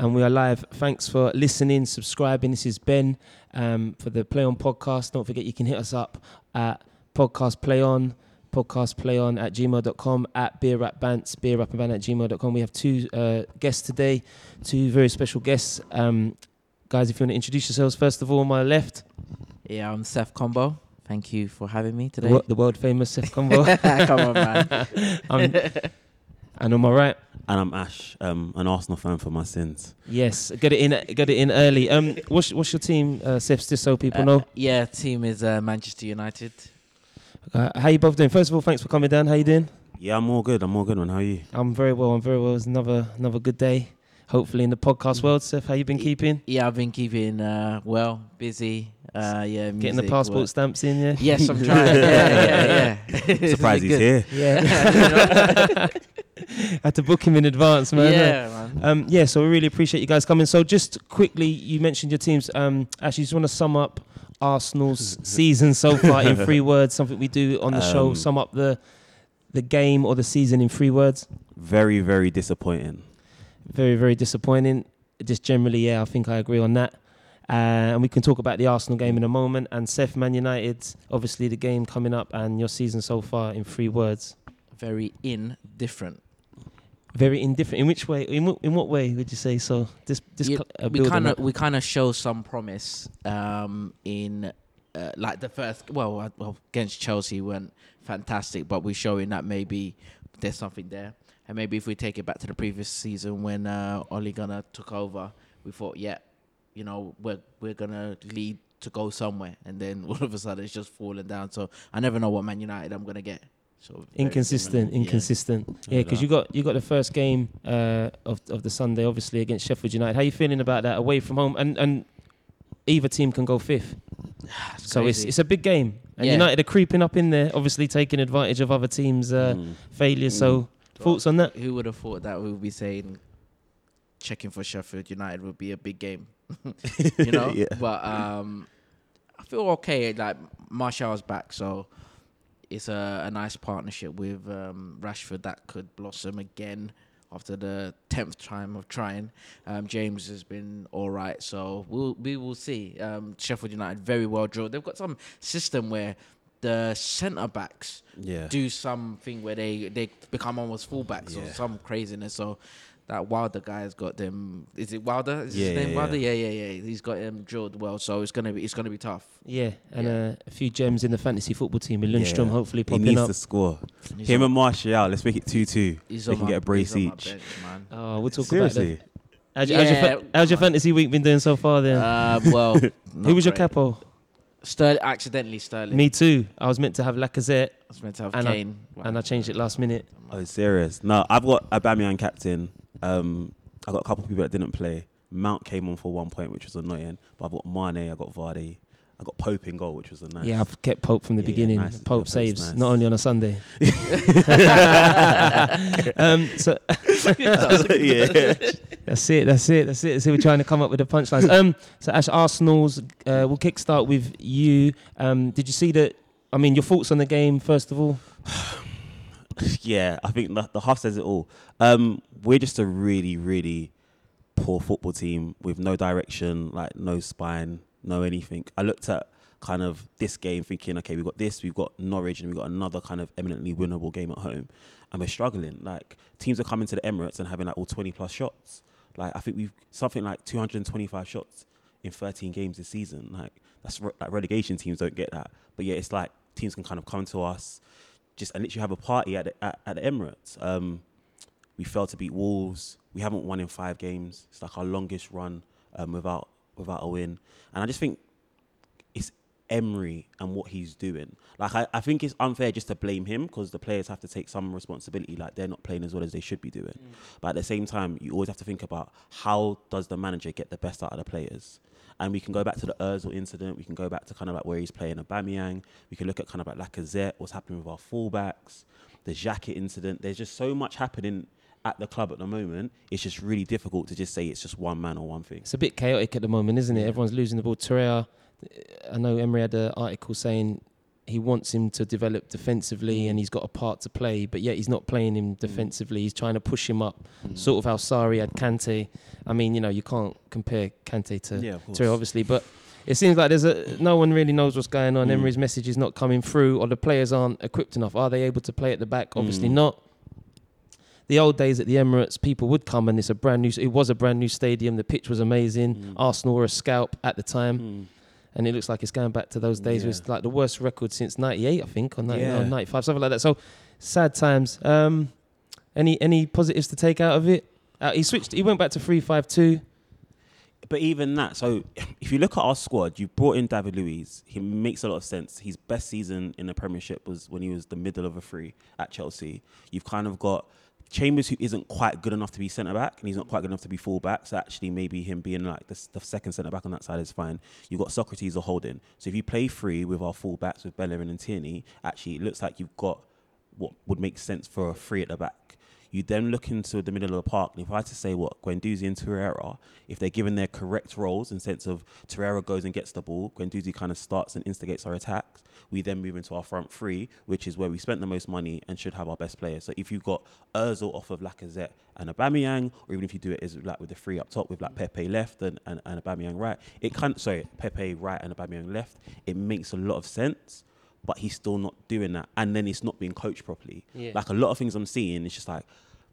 and we are live. Thanks for listening, subscribing. This is Ben um, for the Play On podcast. Don't forget you can hit us up at podcast play on, podcast play on at gmail.com, at beer rap bants, beer rap band at gmail.com. We have two uh, guests today, two very special guests. Um, guys, if you want to introduce yourselves, first of all, on my left, Yeah, I'm Seth Combo. Thank you for having me today. the world famous Seth Combo. Come on, man. um, and on my right, And I'm Ash, um, an Arsenal fan for my sins. yes, get it in, get it in early. Um, what's, what's your team, uh, Seth, just so people Uh, know? yeah, team is uh, Manchester United. Uh, how you both doing? First of all, thanks for coming down. How you doing? Yeah, I'm all good. I'm all good, man. How are you? I'm very well. I'm very well. It's another another good day. Hopefully in the podcast world, Seth. How you been keeping? Yeah, I've been keeping uh, well, busy. Uh, yeah, Getting the passport work. stamps in, yeah. Yes, I'm trying. yeah, yeah, yeah. Surprised he's Good. here. Yeah. Had to book him in advance, man. Yeah, man. Um, yeah, so we really appreciate you guys coming. So just quickly, you mentioned your teams. Um, actually, just want to sum up Arsenal's season so far in three words. Something we do on the show. Um, Sum up the the game or the season in three words. Very, very disappointing. Very, very disappointing. Just generally, yeah, I think I agree on that. Uh, and we can talk about the Arsenal game in a moment. And Seth, Man United, obviously the game coming up, and your season so far in three words. Very indifferent. Very indifferent. In which way? In what, in what way would you say so? This, this Yeah, cl- uh, we kind of we kind of show some promise um, in uh, like the first well, uh, well against Chelsea weren't fantastic, but we're showing that maybe there's something there. And maybe if we take it back to the previous season when uh, Ole Gunnar took over, we thought, yeah, you know, we're we're gonna lead to go somewhere, and then all of a sudden it's just falling down. So I never know what Man United I'm gonna get. So very inconsistent, similar. Yeah. inconsistent. Yeah, because you got you got the first game uh, of of the Sunday, obviously against Sheffield United. How you feeling about that away from home? And and either team can go fifth, so it's crazy. it's a big game. And Yeah. United are creeping up in there, obviously taking advantage of other teams' uh, Mm. failures. So thoughts on that? Who would have thought that we would be saying checking for Sheffield United would be a big game, you know? Yeah. But um, I feel okay. Like Martial's back, so it's a, a nice partnership with um, Rashford that could blossom again after the tenth time of trying. Um, James has been all right, so we'll we will see. Um, Sheffield United very well drilled. They've got some system where the centre backs Yeah. do something where they they become almost fullbacks or Yeah. some craziness. So that Wilder guy's got them. Is it Wilder? Is Yeah, his name yeah, Wilder? Yeah, yeah, yeah. He's got him drilled well. So it's gonna be it's gonna be tough. Yeah, and Yeah. Uh, a few gems in the fantasy football team with Yeah. Lundstram hopefully He popping needs up. to score. He's Him on- and Martial, let's make it 2 2. he's they can my- get a brace he's on my each. bench, man. Oh, we'll talk Seriously. about that. How's, your- how's, your, Yeah, fa- how's your fantasy week been doing so far? Then, Uh, well, who was your capo? Sterling, accidentally Sterling. Me too. I was meant to have Lacazette, I was meant to have and I- Kane, and I changed it last minute. Oh, serious? No, I've got Aubameyang captain. Um, I got a couple of people that didn't play. Mount came on for one point, which was annoying. But I've got Mane, I got Vardy, I got Pope in goal, which was a nice. Yeah, I've kept Pope from the Yeah, yeah, beginning. nice. Pope Yeah, saves, nice. not only on a Sunday. um, so yeah. that's it. That's it. That's it. So we're trying to come up with the punchlines. Um, so Ash Arsenal's, uh, we'll kickstart with you. Um, did you see that? I mean, your thoughts on the game first of all. yeah, I think the, the half says it all. Um, we're just a really, really poor football team with no direction, like no spine, no anything. I looked at kind of this game thinking, okay, we've got this, we've got Norwich, and we've got another kind of eminently winnable game at home. And we're struggling. Like, teams are coming to the Emirates and having like all 20 plus shots. Like, I think we've something like 225 shots in 13 games this season. Like, that's re- like relegation teams don't get that. But yeah, it's like teams can kind of come to us just and literally have a party at the, at, at the Emirates. Um, we failed to beat Wolves. We haven't won in five games. It's like our longest run um, without without a win. And I just think it's Emery and what he's doing. Like I, I think it's unfair just to blame him because the players have to take some responsibility. Like they're not playing as well as they should be doing. But at the same time, you always have to think about how does the manager get the best out of the players. And we can go back to the Özil incident. We can go back to kind of like where he's playing Aubameyang. We can look at kind of like Lacazette, what's happening with our fullbacks, the jacket incident. There's just so much happening at the club at the moment. It's just really difficult to just say it's just one man or one thing. It's a bit chaotic at the moment, isn't it? Everyone's losing the ball. Torreira, I know Emery had an article saying he wants him to develop defensively and he's got a part to play, but yet he's not playing him defensively. He's trying to push him up, Mm. sort of how Sarri had Kante. I mean, you know, you can't compare Kante to yeah. Terry, obviously, but it seems like there's a no one really knows what's going on. Mm. Emery's message is not coming through, or the players aren't equipped enough. Are they able to play at the back? Obviously Mm. not. The old days at the Emirates, people would come and it's a brand new. It was a brand new stadium. The pitch was amazing. Mm. Arsenal were a scalp at the time, Mm. And it looks like it's going back to those days. Yeah. It's like the worst record since '98, I think, or 90, Yeah. 95, something like that. So sad times. Um, any any positives to take out of it? Uh, he switched. He went back to three five two. But even that, so if you look at our squad, you brought in David Luiz. He makes a lot of sense. His best season in the Premiership was when he was the middle of a three at Chelsea. You've kind of got Chambers, who isn't quite good enough to be centre back, and he's not quite good enough to be full back. So actually, maybe him being like the, the second centre back on that side is fine. You've got Sokratis or Holding. So if you play free with our full backs with Bellerin and Tierney, actually it looks like you've got what would make sense for a three at the back. You then look into the middle of the park, and if I had to say what Guendouzi and Torreira, if they're given their correct roles in sense of Torreira goes and gets the ball, Guendouzi kind of starts and instigates our attacks. We then move into our front three, which is where we spent the most money and should have our best players. So if you've got Özil off of Lacazette and Aubameyang, or even if you do it as like with the three up top with like Pepe left and, and, and Aubameyang right, it kind sorry Pepe right and Aubameyang left, it makes a lot of sense. But he's still not doing that, and then it's not being coached properly. Yeah. Like a lot of things I'm seeing, it's just like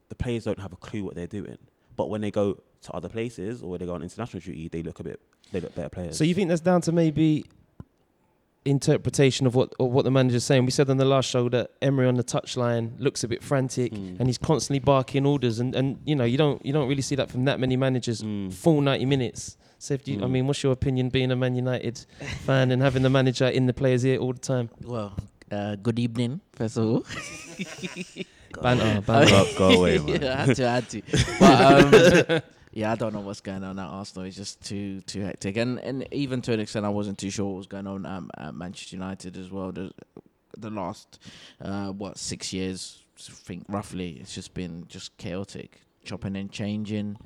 the players don't have a clue what they're doing. But when they go to other places or when they go on international duty, they look a bit, they look better players. So you think that's down to maybe interpretation of what of what the manager's saying? We said on the last show that Emery on the touchline looks a bit frantic Mm. and he's constantly barking orders, and, and you know you don't you don't really see that from that many managers Mm. full ninety minutes. So if you, I Mm. mean, what's your opinion being a Man United fan and having the manager in the players' ear all the time? Well, uh, good evening, first of all. Banter, banter. go, go away, man. yeah, I had to, I had to. But, um, yeah, I don't know what's going on at Arsenal. It's just too too hectic, and and even to an extent, I wasn't too sure what was going on at, at Manchester United as well. The, the last uh, what six years, I think roughly, it's just been just chaotic, chopping and changing.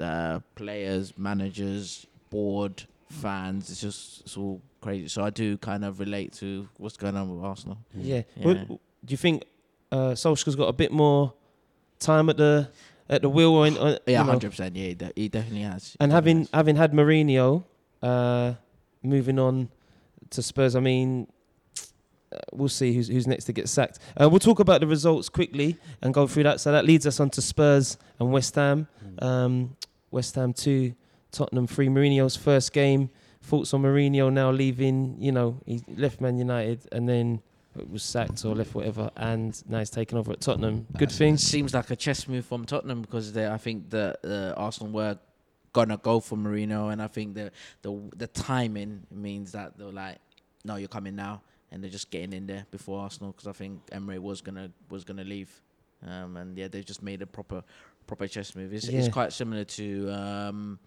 The players, managers, board, fans. It's just it's all crazy. So I do kind of relate to what's going on with Arsenal. Yeah. Yeah. But do you think uh, Solskjaer's got a bit more time at the at the wheel? Or in, uh, Yeah, hundred percent. Yeah, he de- he definitely has. And He having definitely having had Mourinho, uh, moving on to Spurs, I mean, uh, we'll see who's who's next to get sacked. Uh, we'll talk about the results quickly and go through that. So that leads us on to Spurs and West Ham. Um, West Ham two, Tottenham three. Mourinho's first game. Thoughts on Mourinho now leaving? You know, he left Man United and then was sacked or left whatever, and now he's taken over at Tottenham. Good thing. Seems like a chess move from Tottenham because they, I think the uh, Arsenal were gonna go for Mourinho, and I think the the the timing means that they're like, no, you're coming now, and they're just getting in there before Arsenal because I think Emery was gonna was gonna leave, um, and yeah, they just made a proper proper chess move. It's, it's quite similar to. Um,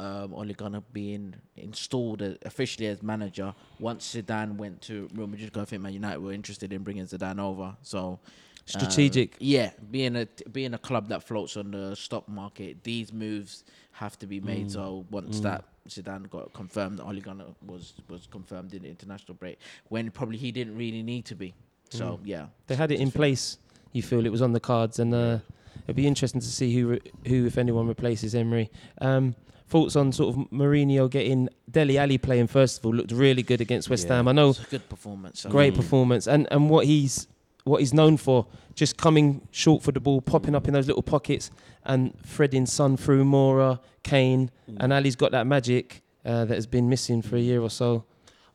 um, Ole Gunnar being installed officially as manager once Zidane went to Real Madrid. I think Man United were interested in bringing Zidane over. So uh, Strategic. yeah, being a being a club that floats on the stock market, these moves have to be made. Mm. So once Mm. that Zidane got confirmed, Ole Gunnar was was confirmed in the international break when probably he didn't really need to be. So Mm. yeah, They had it in place. You feel it was on the cards, and uh, it'd be interesting to see who, re- who, if anyone, replaces Emery. Um, thoughts on sort of Mourinho getting Dele Alli playing first of all looked really good against West Yeah. Ham. I know it's a good performance. So. great Mm. performance, and and what he's what he's known for, just coming short for the ball, popping up in those little pockets, and threading Son through Moura, Kane, Mm. and Alli's got that magic uh, that has been missing for a year or so.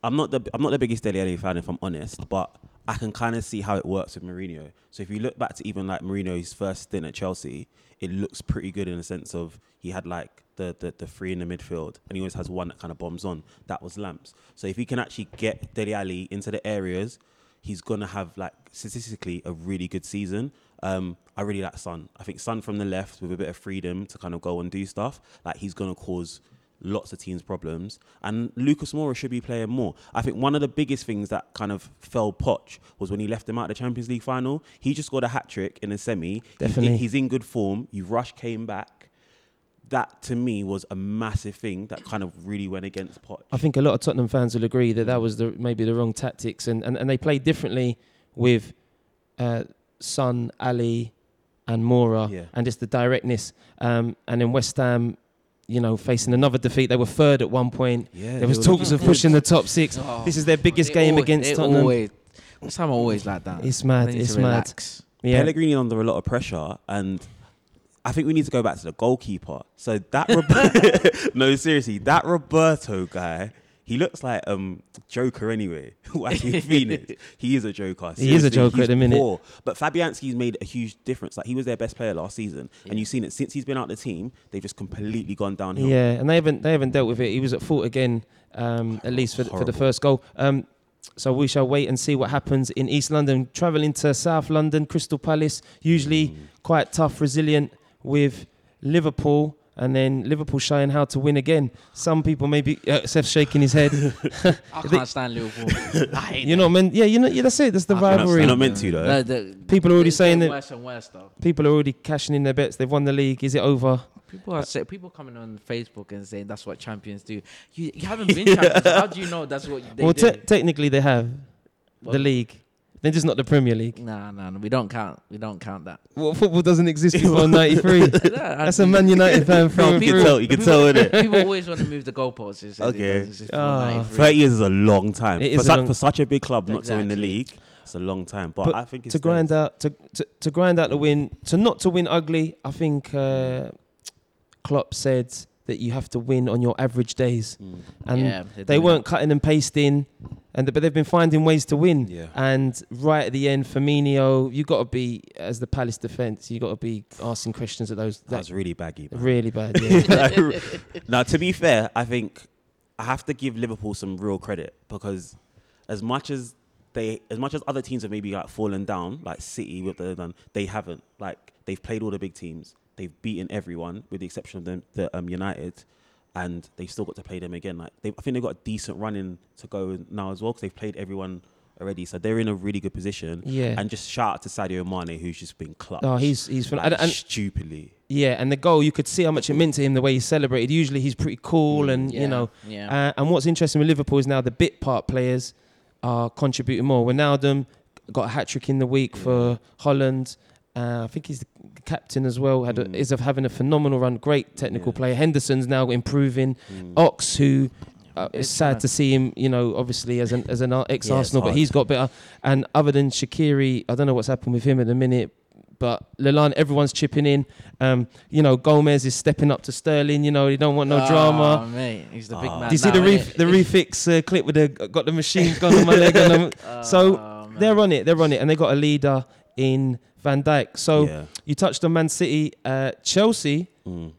I'm not the I'm not the biggest Dele Ali fan if I'm honest, but I can kind of see how it works with Mourinho. So if you look back to even like Mourinho's first stint at Chelsea, it looks pretty good in the sense of he had like the the, the three in the midfield, and he always has one that kind of bombs on. That was Lamps. So if he can actually get Dele Alli into the areas, he's gonna have like statistically a really good season. Um, I really like Son. I think Son from the left with a bit of freedom to kind of go and do stuff. Like he's gonna cause lots of teams problems. And Lucas Moura should be playing more. I think one of the biggest things that kind of fell Poch was when he left him out of the Champions League final. He just got a hat trick in a semi. He's in- Definitely. He's, in good form. You rush came back. that to me was a massive thing that kind of really went against Poch. I think a lot of Tottenham fans will agree that that was the maybe the wrong tactics, and and, and they played differently with uh, Son, Alli, and Moura, Yeah. and just the directness. Um, and in West Ham, you know, facing another defeat, they were third at one point. Yeah, There was they talks of looking pushing the top six. Oh, This is their biggest game always- against Tottenham. Always, West Ham always like that. It's mad. It's mad. relax. Yeah. Pellegrini under a lot of pressure, and I think we need to go back to the goalkeeper. So that Rob- no, seriously, that Roberto guy, he looks like um Joker anyway. Joaquin Phoenix, he is a Joker. He is a Seriously, Joker at the minute. poor. But Fabianski's made a huge difference. Like he was their best player last season, Yeah. and you've seen it since he's been out of the team. They've just completely gone downhill. Yeah, and they haven't they haven't dealt with it. He was at fault again, um, at least for the, for the first goal. Um, so we shall wait and see what happens in East London. Travelling to South London, Crystal Palace, usually Mm. quite tough, resilient with Liverpool, and then Liverpool showing how to win again. Some people maybe uh, Seth's shaking his head. I can't stand Liverpool. I hate You're not meant. Yeah, you know. Yeah, that's it. That's the I rivalry. you're not meant to though. No, the- People are already saying that- worse and worse though. People are already cashing in their bets. They've won the league. Is it over? People are say, people coming on Facebook and saying that's what champions do. You, you haven't been champions. How do you know that's what they well, do? te- technically they have Well- the league. They're just not the Premier League. Nah, nah, nah, we don't count. We don't count that. Well, football doesn't exist before '93. That's a Man United fan through No, and you can tell. You can tell, innit? People always want to move the goalposts. It's- Okay. it's- it's Ah. 93. Thirty years is a long time It for, is a such, long- for such a big club not to win the league. It's a long time, but, But I think it's to grind out to, to to grind out the win to not to win ugly. I think uh, Klopp said that you have to win on your average days, Mm. and Yeah, they weren't cutting and pasting, and but they've been finding ways to win. Yeah. And right at the end, Firmino, you got to be as the Palace defense. You got to be asking questions at those. That That's really baggy. man. really bad. Yeah. now, to be fair, I think I have to give Liverpool some real credit because as much as they, as much as other teams have maybe like fallen down, like City, what they've done, they haven't. Like they've played all the big teams. They've beaten everyone with the exception of them, the um, United, and they've still got to play them again. Like they, I think they've got a decent run in to go now as well because they've played everyone already, so they're in a really good position. Yeah. And just shout out to Sadio Mane who's just been clutch. Oh, he's he's fun. like, and, and stupidly. yeah, and the goal you could see how much it meant to him the way he celebrated. Usually he's pretty cool Mm, and Yeah, you know yeah. Uh, and what's interesting with Liverpool is now the bit part players are contributing more. Wijnaldum got a hat trick in the week for Holland. Uh, I think he's the captain as well. Had a, Mm. is of having a phenomenal run. Great technical Yeah. player. Henderson's now improving. Mm. Ox, who uh, it's sad to see him, you know, obviously as an as an ex Arsenal, but he's got better. And other than Shaqiri, I don't know what's happened with him at the minute. But Lallana, everyone's chipping in. Um, you know, Gomez is stepping up to Sterling. You know, he don't want no Oh, drama. mate, he's the big Ah. man. Do you see now, the the refix uh, clip with the got the machine gun on my leg? And so Oh, they're on it. They're on it, and they got a leader in Van Dijk. So yeah. you touched on Man City, uh, Chelsea, Mm.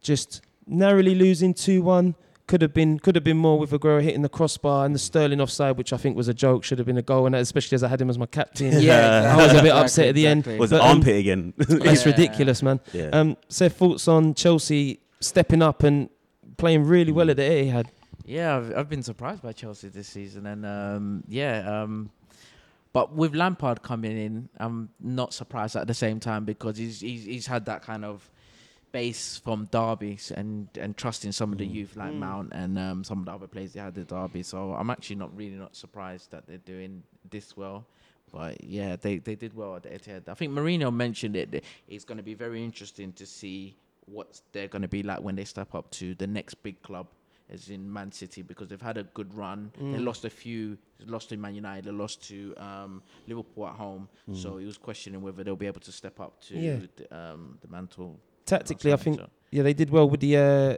just narrowly losing two one. Could have been could have been more with Aguero hitting the crossbar and the Sterling offside, which I think was a joke. Should have been a goal, and especially as I had him as my captain. Yeah, I was a bit exactly, upset at the end. Was it But, um, armpit again? That's Yeah. ridiculous, man. yeah. Um, Seth, thoughts on Chelsea stepping up and playing really well at the Etihad? Yeah, I've, I've been surprised by Chelsea this season, and um, yeah, um, but with Lampard coming in, I'm not surprised at the same time because he's he's, he's had that kind of base from derbies and and trusting some of the Mm. youth like Mm. Mount and um, some of the other players they had at derby. So I'm actually not really not surprised that they're doing this well. But yeah, they, they did well at the Etihad. I think Mourinho mentioned it. It's going to be very interesting to see what they're going to be like when they step up to the next big club, as in Man City, because they've had a good run. They Mm. lost a few, lost to Man United, they lost to um, Liverpool at home. So he was questioning whether they'll be able to step up to Yeah. the, um, the mantle. Tactically, I think so- yeah they did well with the uh,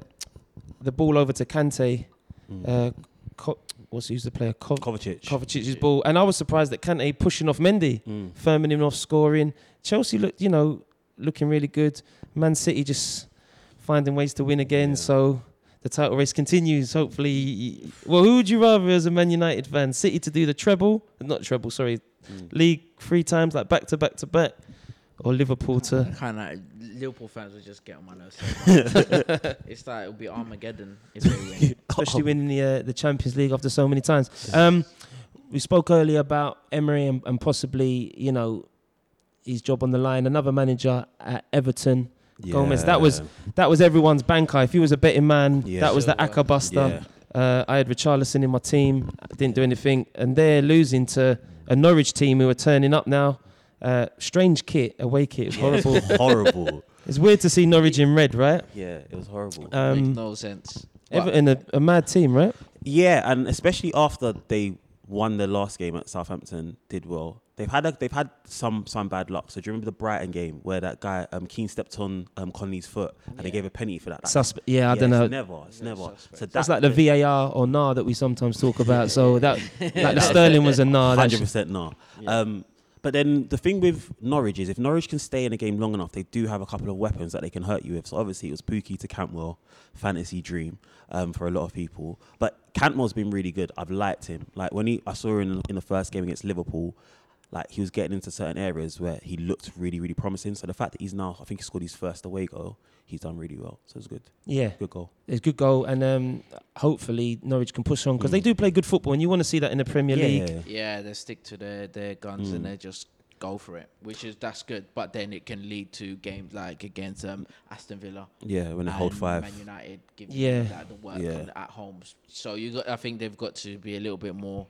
the ball over to Kante. Mm. Uh, Co- what's who's the player? Co- Kovacic. Kovacic's ball, and I was surprised that Kante pushing off Mendy, Mm. firming him off, scoring. Chelsea looked, you know, looking really good. Man City just finding ways to win again. Yeah. So the title race continues. Hopefully, well, who would you rather as a Man United fan? City to do the treble, not treble, sorry, Mm. league three times, like back to back to back, or Liverpool to. kind of Liverpool fans would just get on my nerves. so it's like it'll be Armageddon if they win. especially winning the uh, the Champions League after so many times. Um, we spoke earlier about Emery and, and possibly you know his job on the line. Another manager at Everton Gomez. That was that was everyone's banker. If he was a betting man, Yeah. that was the Silva. Aka Buster. Yeah. Uh, I had Richarlison in my team. I didn't do anything, and they're losing to a Norwich team who are turning up now. Uh, strange kit, away kit, it's horrible. horrible. it's weird to see Norwich in red, right? Yeah, it was horrible. Um, Makes no sense. But Everton, a, a mad team, right? Yeah, and especially after they won the last game at Southampton, did well. They've had a, they've had some some bad luck. So do you remember the Brighton game where that guy um, Keane stepped on um, Connolly's foot and they gave a penny for that? Like, Suspe- yeah, I yeah, don't know. Never, it's Yeah, never. suspect. So That's like the VAR or NAR that we sometimes talk about. So that, like the Sterling was a NAR. Hundred percent no. Yeah. Um, but then the thing with Norwich is if Norwich can stay in a game long enough, they do have a couple of weapons that they can hurt you with. So obviously it was Pukki to Cantwell, fantasy dream um, for a lot of people. But Cantwell's been really good. I've liked him. Like when he, I saw him in, in the first game against Liverpool, like he was getting into certain areas where he looked really, really promising. So the fact that he's now, I think he scored his first away goal, he's done really well. So it's good, yeah, good goal. it's a good goal, and um, hopefully Norwich can push on because they do play good football, and you want to see that in the Premier League. Yeah. Yeah, they stick to their, their guns Mm. and they just go for it, which is that's good. But then it can lead to games like against um, Aston Villa. Yeah, when they hold five. Man United give Yeah. you that the work Yeah. at home. So you got, I think they've got to be a little bit more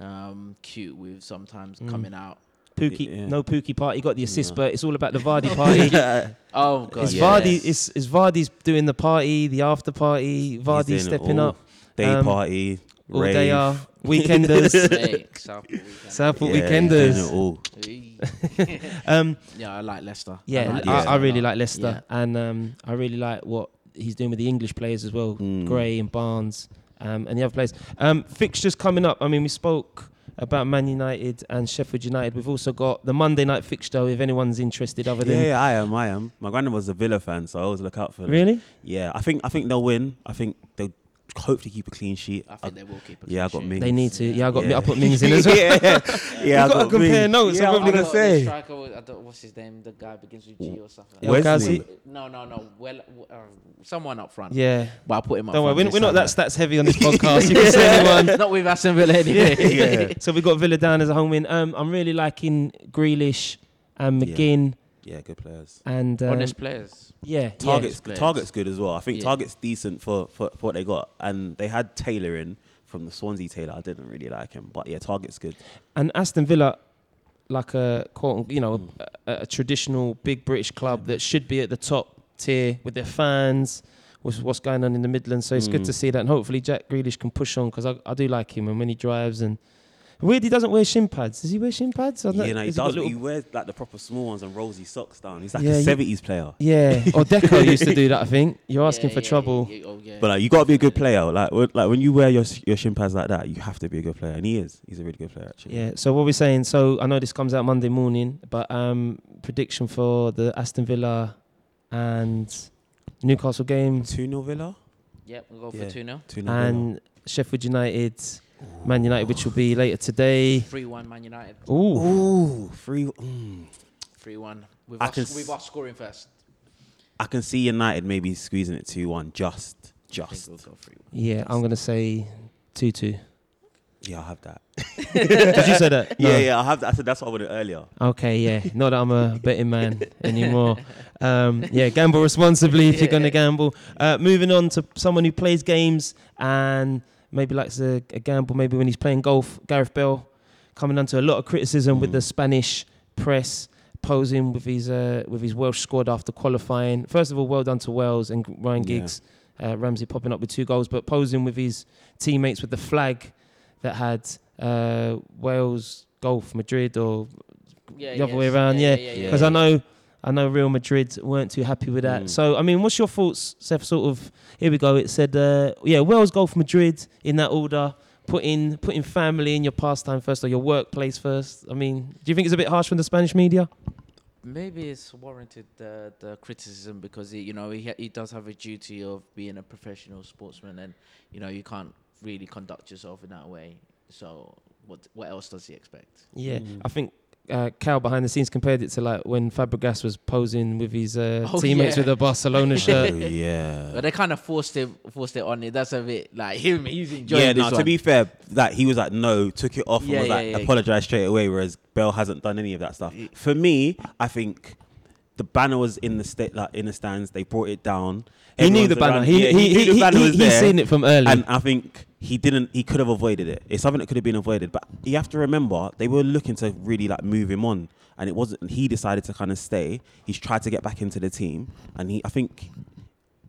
um, cute with sometimes Mm. coming out. Pukki, Yeah. no Pukki party. Got the assist, No. but it's all about the Vardy party. Oh god, Is yes. Vardy is is Vardy's doing the party, the after party? He's Vardy's stepping up. Day Um, party, All rave. day are weekenders, Hey, Southport weekend. Southport Yeah, he's doing weekenders. it all. Um, yeah, I like Leicester. yeah, I, like I, Leicester I a really like Leicester, and um, I really like what he's doing with the English players as well, Mm. Gray and Barnes, um, and the other players. Um, fixtures coming up. I mean, we spoke about Man United and Sheffield United. We've also got the Monday night fixture. If anyone's interested, other than Yeah, yeah, I am. I am. My granddad was a Villa fan, so I always look out for them. really, Yeah, I think I think they'll win. I think they'll hopefully keep a clean sheet. I think they will keep. A yeah, I got sheet. Mings. they need to. Yeah, I got. Yeah. I put Mings in as well. yeah, yeah, We've I gotta compare Mings. notes, Yeah, I'm I'm probably gonna say. striker, I don't, what's his name? The guy begins with G or something. El Wesley. Ghazi? No, no, no. Well, uh, someone up front. Yeah. But I put him up Don't worry, we're, we're not that stats heavy on this podcast. You can say anyone. Not with Aston Villa anyway. Yeah. So we got Villa down as a home win. Um, I'm really liking Grealish and Yeah. McGinn Yeah, good players. and um, Honest players. yeah, Targett's players. Targett's good as well. I think Yeah. Targett's decent for, for, for what they got, and they had Taylor in from the Swansea Taylor. I didn't really like him, but yeah, Targett's good. and Aston Villa, like a you know, a, a traditional big British club that should be at the top tier with their fans. With what's going on in the Midlands, so it's good Mm. to see that, and hopefully Jack Grealish can push on because I, I do like him, and when he drives and weird he doesn't wear shin pads. Does he wear shin pads? I. Yeah, no, he does. but little- He wears like the proper small ones and rolls his socks down. He's like Yeah, a seventies player. Yeah, or Deco used to do that. I think you're asking Yeah, for yeah, trouble. yeah, oh, yeah. But like, you got to be a good player. Like, when- like when you wear your your shin pads like that, you have to be a good player, and he is. He's a really good player, actually. Yeah. So what we're saying. So I know this comes out Monday morning, but um, prediction for the Aston Villa and Newcastle game Two 0 Villa. Yep, we'll go Yeah. for 2 0. Two 0 and Sheffield United, Man United, which will be later today. 3 1 Man United. Ooh. Ooh, three. Mm. 3 1. With, I us, can with s- us scoring first. I can see United maybe squeezing it two one. Just, just. we'll go 3 1. Yeah, I'm gonna say two-two. Yeah, I'll have that. Did you say that? No. Yeah, yeah, I'll have that. I said that's what I wanted earlier. Okay, yeah. Not that I'm a betting man anymore. Um, yeah, gamble responsibly if you're going to gamble. Uh, moving on to someone who plays games and maybe likes a, a gamble, maybe when he's playing golf, Gareth Bale, coming under a lot of criticism with Mm. the Spanish press, posing with his uh, with his Welsh squad after qualifying. First of all, well done to Wales and Ryan Yeah. Giggs, uh, Ramsey popping up with two goals, but posing with his teammates with the flag that had uh, Wales Golf Madrid or Yeah, the other way around, yeah. yeah, because I know I know Real Madrid weren't too happy with that. Mm. So I mean, what's your thoughts, Seth? Sort of here we go. It said, uh, yeah, Wales Golf Madrid in that order. Putting putting family in your pastime first or your workplace first. I mean, do you think it's a bit harsh from the Spanish media? Maybe it's warranted the the criticism because he, you know he he does have a duty of being a professional sportsman, and you know you can't really conduct yourself in that way. So what what else does he expect? Yeah, Mm. I think. Uh, Cal behind the scenes compared it to like when Fabregas was posing with his uh, Oh, teammates yeah. with a Barcelona shirt. Oh, shirt. yeah. But they kind of forced it forced it on it. That's a bit like him. He's enjoying Yeah, this no, to be fair, that he was like, no, took it off Yeah, and was yeah, like, yeah. apologized straight away, whereas Bale hasn't done any of that stuff. For me, I think the banner was in the sta- like in the stands. They brought it down. He knew the banner. around- He, yeah, he, knew he, the he, banner he, was he's there. seen it from early. And I think he didn't. He could have avoided it. It's something that could have been avoided. But you have to remember they were looking to really like move him on, and it wasn't. He decided to kind of stay. He's tried to get back into the team, and he. I think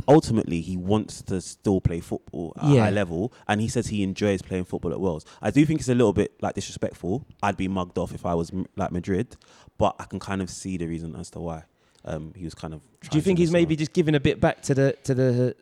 ultimately he wants to still play football at a Yeah. high level, and he says he enjoys playing football at Wales. I do think it's a little bit like disrespectful. I'd be mugged off if I was m- like Madrid, but I can kind of see the reason as to why. Um, he was kind of. Do you trying to think he's maybe around. just giving a bit back to the to the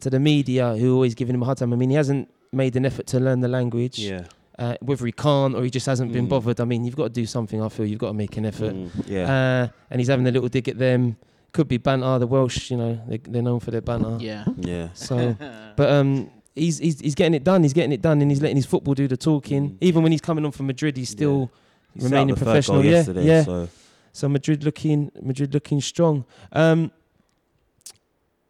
to the media who are always giving him a hard time? I mean, he hasn't made an effort to learn the language. Yeah. Uh, whether he can't or he just hasn't been Mm. bothered. I mean, you've got to do something. I feel you've got to make an effort. Mm, yeah. Uh, and he's having a little dig at them. Could be banter. The Welsh, you know, they, they're known for their banter. Yeah. yeah. So, but um, he's, he's he's getting it done. He's getting it done, and he's letting his football do the talking. Mm. Even when he's coming on from Madrid, he's still He set up remaining the third professional. goal Yeah, yesterday, yeah. So So Madrid looking Madrid looking strong. Um,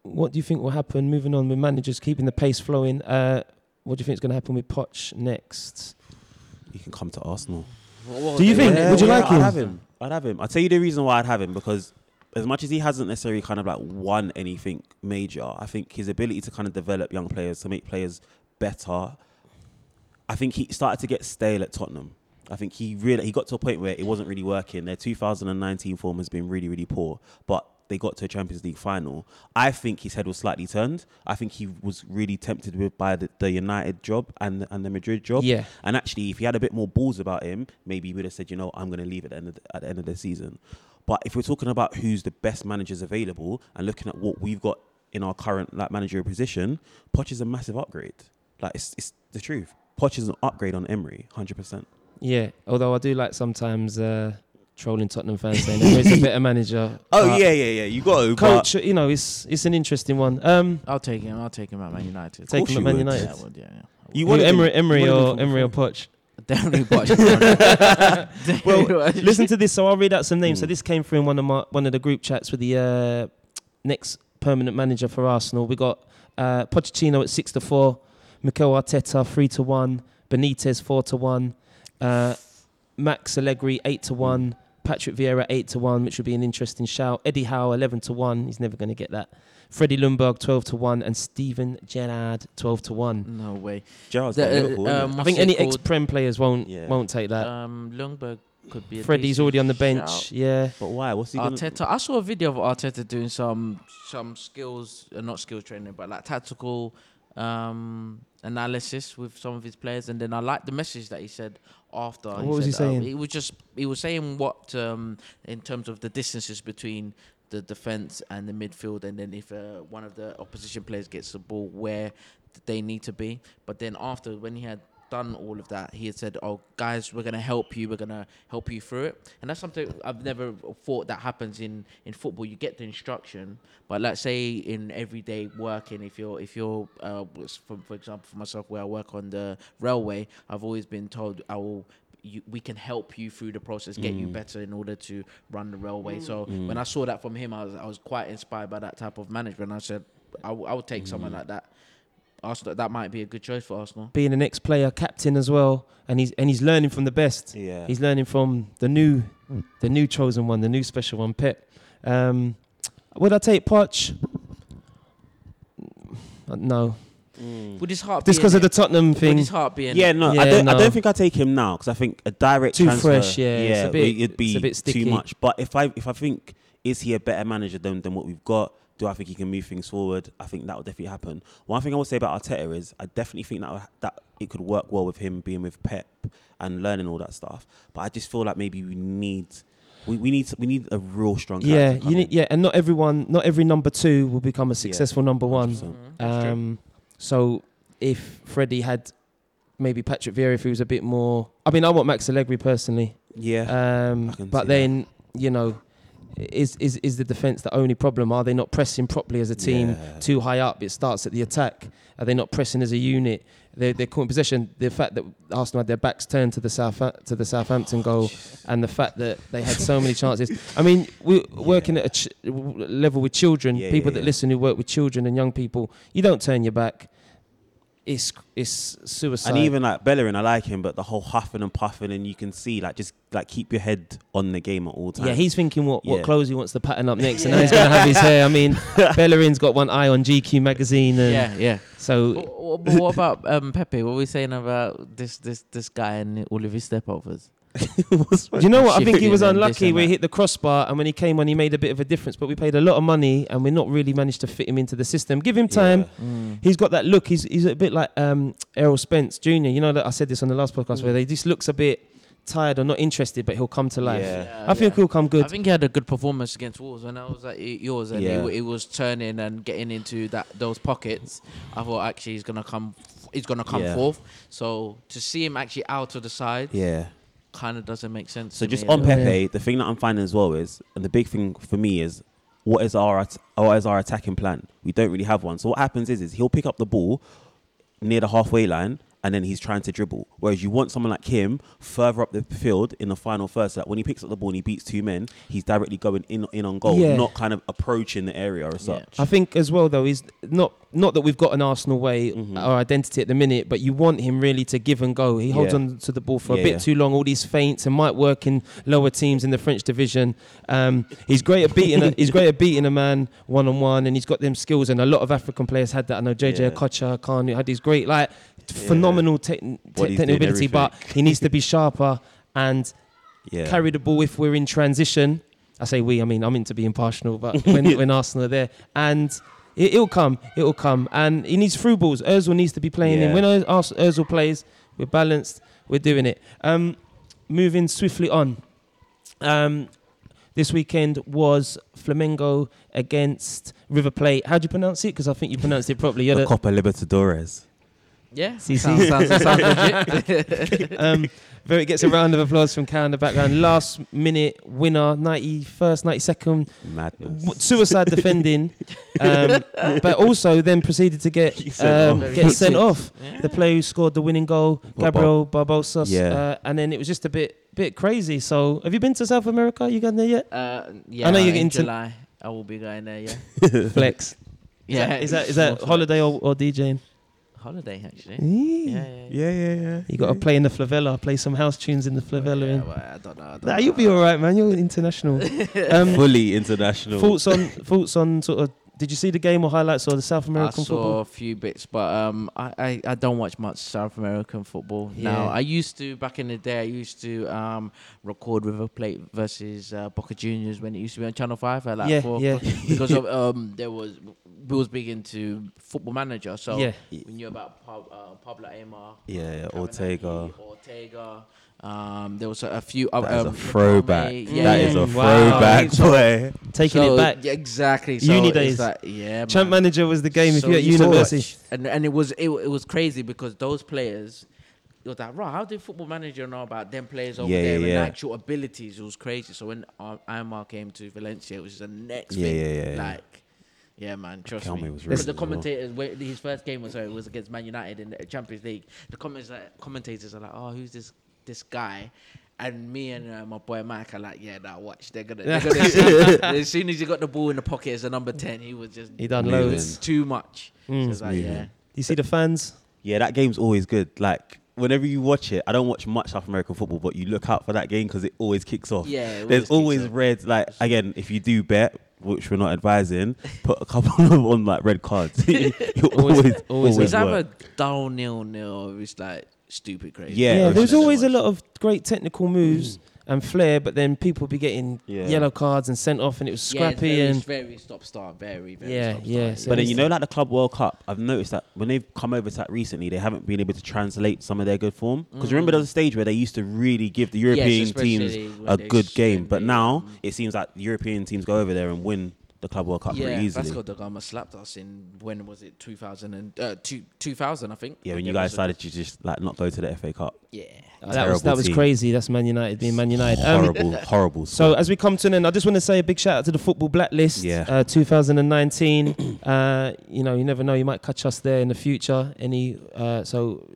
what do you think will happen? Moving on with managers keeping the pace flowing. Uh, what do you think is going to happen with Poch next? he can come to Arsenal. Do you think? Would you like I'd him? have him. I'd have him. I'll tell you the reason why I'd have him because as much as he hasn't necessarily kind of like won anything major, I think his ability to kind of develop young players to make players better. I think he started to get stale at Tottenham. I think he really he got to a point where it wasn't really working. Their 2019 form has been really really poor, but they got to a Champions League final. I think his head was slightly turned. I think he was really tempted with by the, the United job and and the Madrid job. Yeah, And actually, if he had a bit more balls about him, maybe he would have said, you know, I'm going to leave at the, end of the, at the end of the season. But if we're talking about who's the best managers available and looking at what we've got in our current like managerial position, Poch is a massive upgrade. Like it's, it's the truth. Poch is an upgrade on Emery, hundred percent. Yeah. Although I do like sometimes uh, trolling Tottenham fans saying he's a better manager. Oh But yeah, yeah, yeah. You got to coach. You know, it's it's an interesting one. Um, I'll take him. I'll take him at Man United. take him at Man would. United. Yeah, I would, yeah, yeah. You Who, wanted him- Emery, Emery you wanted him or from Emery or before. Poch? Definitely watch. Well, Listen to this. So I'll read out some names. So Mm. this came through in one of my one of the group chats with the uh, next permanent manager for Arsenal. We got uh, Pochettino at six to four, Mikel Arteta three to one, Benitez four to one, uh, Max Allegri eight to one, Patrick Vieira eight to one, which would be an interesting shout. Eddie Howe eleven to one. He's never going to get that. Freddie Ljungberg twelve to one, and Steven Gerrard twelve to one. no way. Gerrard's The, got uh, Liverpool, isn't um. I think any ex-prem players won't Yeah. won't take that. Um, Lundberg could be. A Freddie's already on the bench. shout. Yeah. But why? What's he gonna? Arteta. I saw a video of Arteta doing some some skills, uh, not skills training, but like tactical um, analysis with some of his players, and then I liked the message that he said after. What was he said, uh, saying? he was just he was saying what um, in terms of the distances between the defense and the midfield, and then if uh, one of the opposition players gets the ball, where they need to be. But then after, when he had done all of that, he had said, "Oh, guys, we're gonna help you. We're gonna help you through it." And that's something I've never thought that happens in in football. You get the instruction, but let's say in everyday working, if you're if you're, uh, for for example, for myself, where I work on the railway, I've always been told I will. You, we can help you through the process, get you Mm. better in order to run the railway. So Mm. when I saw that from him, I was I was quite inspired by that type of management. I said I, w- I would take someone Mm. like that. Arsenal, that might be a good choice for Arsenal. being an ex-player, captain as well, and he's and he's learning from the best. Yeah. He's learning from the new, the new chosen one, the new special one, Pep. Um, would I take Poch? No, Mm. Would his heart just be because of the it? Tottenham Would thing. his heart be in Yeah, it? no, I don't. I don't think I take him now because I think a direct Too transfer, fresh, yeah, it's a it- bit- it'd be it's a bit too much. But if I if I think is he a better manager than than what we've got? Do I think he can move things forward? I think that will definitely happen. One thing I will say about Arteta is I definitely think that that it could work well with him being with Pep and learning all that stuff. But I just feel like maybe we need. We, we need we need a real strong Yeah, character come you need yeah, and not everyone, not every number two will become a successful number one. 100%. Mhm. Um, so if Freddie had maybe Patrick Vieira, if he was a bit more, I mean, I want Max Allegri personally. yeah. Um, I can but see then you know, is is is the defense the only problem? Are they not pressing properly as a team? Yeah. Too high up, it starts at the attack. Are they not pressing as a unit? They're, they're caught in possession. The fact that Arsenal had their backs turned to the South to the Southampton goal, oh, and the fact that they had so many chances. I mean, we're working at a ch- level with children, Yeah, people yeah, that yeah. listen who work with children and young people. You don't turn your back. It's it's suicide. And even like Bellerin, I like him, but the whole huffing and puffing, and you can see like just like keep your head on the game at all times. yeah, he's thinking what, what Yeah. clothes he wants to pattern up next, and now he's gonna have his hair. I mean, Bellerin's got one eye on GQ magazine, and Yeah, yeah. so But, but what about um, Pepe? What were we saying about this this this guy and all of his stepovers? Do you know what? I think he was unlucky and where he hit the crossbar, and when he came on, he made a bit of a difference. But we paid a lot of money, and we're not really managed to fit him into the system. Give him time. Yeah. He's got that look. He's he's a bit like um, Errol Spence Jr. You know that I said this on the last podcast where he just looks a bit tired or not interested, but he'll come to life. Yeah. I think he'll come good. I think he had a good performance against Wolves when I was at yours and Yeah. he, he was turning and getting into that those pockets. I thought actually he's gonna come, he's gonna come Yeah. forth. So to see him actually out of the side Yeah. Kind of doesn't make sense. So to just me on anyway. Pepe, the thing that I'm finding as well is, and the big thing for me is, what is our at- what is our attacking plan? We don't really have one. So what happens is, is he'll pick up the ball near the halfway line. And then he's trying to dribble. Whereas you want someone like him further up the field in the final third. So that when he picks up the ball and he beats two men, he's directly going in in on goal, Yeah. not kind of approaching the area or Yeah. such. I think as well though he's not not that we've got an Arsenal way Mhm. our identity at the minute, but you want him really to give and go. He holds Yeah. on to the ball for a bit yeah. too long. All these feints and might work in lower teams in the French division. Um, he's great at beating. a, he's great at beating a man one on one, and he's got them skills. And a lot of African players had that. I know JJ Yeah. Okocha, Khan had these great like phenomenal te- te- technical ability, but he needs to be sharper and yeah. carry the ball if we're in transition. I say we, I mean I'm meant to be impartial, but when, when Arsenal are there, and it, it'll come, it'll come, and he needs through balls. Özil needs to be playing in. When Özil plays, we're balanced, we're doing it. Um, moving swiftly on. Um, this weekend was Flamengo against River Plate. How do you pronounce it? Because I think you pronounced it properly. You're the the- Copa Libertadores. Yeah, See, sounds, sounds, sounds legit. um, very gets a round of applause from Karen in the background. Last minute winner, 91st, 92nd, Madness. w- suicide defending, um, but also then proceeded to get Sent um, off. get sent off. Yeah. The player who scored the winning goal, Gabriel Barbosa, Yeah. uh, and then it was just a bit bit crazy. So, have you been to South America? You gone there yet? Uh, yeah, I know you're in getting to- July. I will be going there. Yeah, Flex. yeah. Is that is that holiday or, or DJing? Holiday actually? Yeah. Yeah, yeah. Yeah, yeah, yeah. You got to play in the flavella. play some house tunes in the favela. Yeah, well, I don't know. I don't Nah, know. you'll be all right, man. You're international. Um, Fully international. thoughts on thoughts on sort of? Did you see the game or highlights or the South American I American saw football? a few bits, but um, I, I, I don't watch much South American football now. Yeah. I used to back in the day. I used to um record River Plate versus uh, Boca Juniors when it used to be on Channel Five at like Yeah, four yeah. o'clock because of um there was we was big into Football Manager, so Yeah. we knew about Pab, uh, Pablo Aimar, Yeah, yeah, Ortega. Ortega. Um, there was a, a few. other That is a um, throwback. Nicole Yeah. That is a wow. throwback, So- boy. Taking So, it back. yeah, exactly. So Uni days. like, yeah, Champ man. manager was the game if you're at university. and and it was it, it was crazy because those players it was like right how did football manager know about them players over Yeah, there yeah, and yeah. actual abilities it was crazy so when uh, Aimar came to Valencia it was the next Yeah, thing yeah, yeah, yeah. like yeah man trust Kelme me was because really the good as well. commentators when his first game was sorry, was against Man United in the Champions League the comments commentators are like oh who's this this guy and me and uh, my boy Mike are like, yeah, now watch. They're gonna. They're gonna see. as soon as he got the ball in the pocket as a number ten, he was just. He done Moving. loads. Too much. Mm. So it's like, yeah. You see the fans? Yeah, that game's always good. Like whenever you watch it, I don't watch much South American football, but you look out for that game because it always kicks off. Yeah, it There's always always off. red. Like again, if you do bet, which we're not advising, put a couple of them on like red cards. you Always- always, always always, It's work. either down nil nil or it's like stupid crazy. Yeah, Yeah, there's always a lot of great technical moves and flair, but then people be getting Yeah. yellow cards and sent off, and it was Yeah, scrappy very, and very stop start, very very Yeah, stop yeah, start. so But then you know, like the Club World Cup, I've noticed that when they've come over to that recently, they haven't been able to translate some of their good form. Because remember, there was a stage where they used to really give the European especially teams a good game, but now um, it seems like European teams go over there and win the Club World Cup yeah, pretty easily. Vasco da Gama slapped us in when was it 2000 and uh, two, 2000 I think. yeah, when you guys decided to just like not go to the FA Cup, Yeah. Uh, that was that was team. crazy. That's Man United being Man United. Um, horrible, horrible. So as we come to an end, I just want to say a big shout out to the Football Blacklist, Yeah. uh, 2019. uh, you know, you never know, you might catch us there in the future. Any uh, so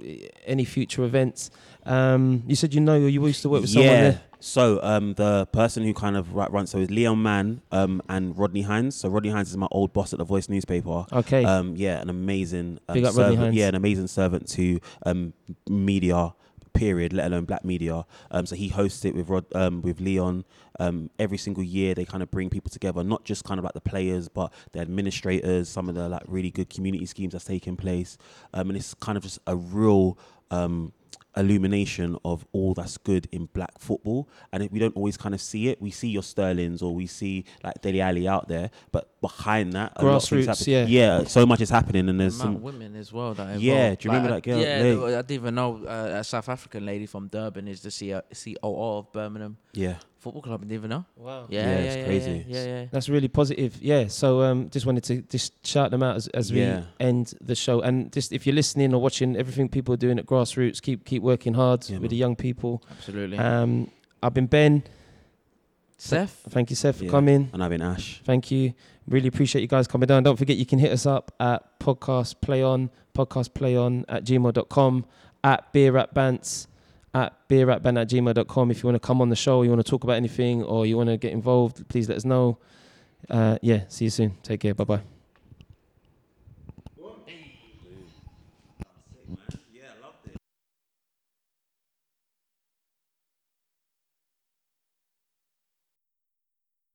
any future events. Um, you said you know you used to work with someone yeah, there. So um, the person who kind of ru- runs so is Leon Mann um, and Rodney Hines. So Rodney Hines is my old boss at the Voice newspaper. Okay. Um, yeah, an amazing um, Big up Rodney servant. Hines. Yeah, an amazing servant to um, media. Period. Let alone black media. Um, so he hosts it with Rod, um, with Leon. Um, every single year they kind of bring people together, not just kind of like the players, but the administrators. Some of the like really good community schemes that's taking place, um, and it's kind of just a real um, illumination of all that's good in black football and it, we don't always kind of see it we see your sterlings or we see like Dele Alli out there but behind that a lot of Grassroots, yeah. yeah so much is happening and there's amount some women as well that are Yeah, do you remember Like, that girl? Yeah, Lay? the- I didn't even know uh, a South African lady from Durban is the CO- COO of Birmingham yeah Football Club. I didn't know. wow. Yeah, Yeah, yeah, it's yeah, crazy. Yeah, yeah. yeah. That's really positive. Yeah. So um, just wanted to just shout them out as, as we end the show. And just if you're listening or watching everything people are doing at grassroots, keep keep working hard Yeah, with man. the young people. Absolutely. Um, I've been Ben. Seth, Thank you, Seth, for Yeah. coming. and I've been Ash Thank you. Really appreciate you guys coming down. Don't forget you can hit us up at podcast play on, podcast play on at gmail.com, at beer at bants, at beer at bant at gmail.com. If you want to come on the show, you want to talk about anything, or you want to get involved, please let us know. Uh, yeah, see you soon. Take care. Bye bye.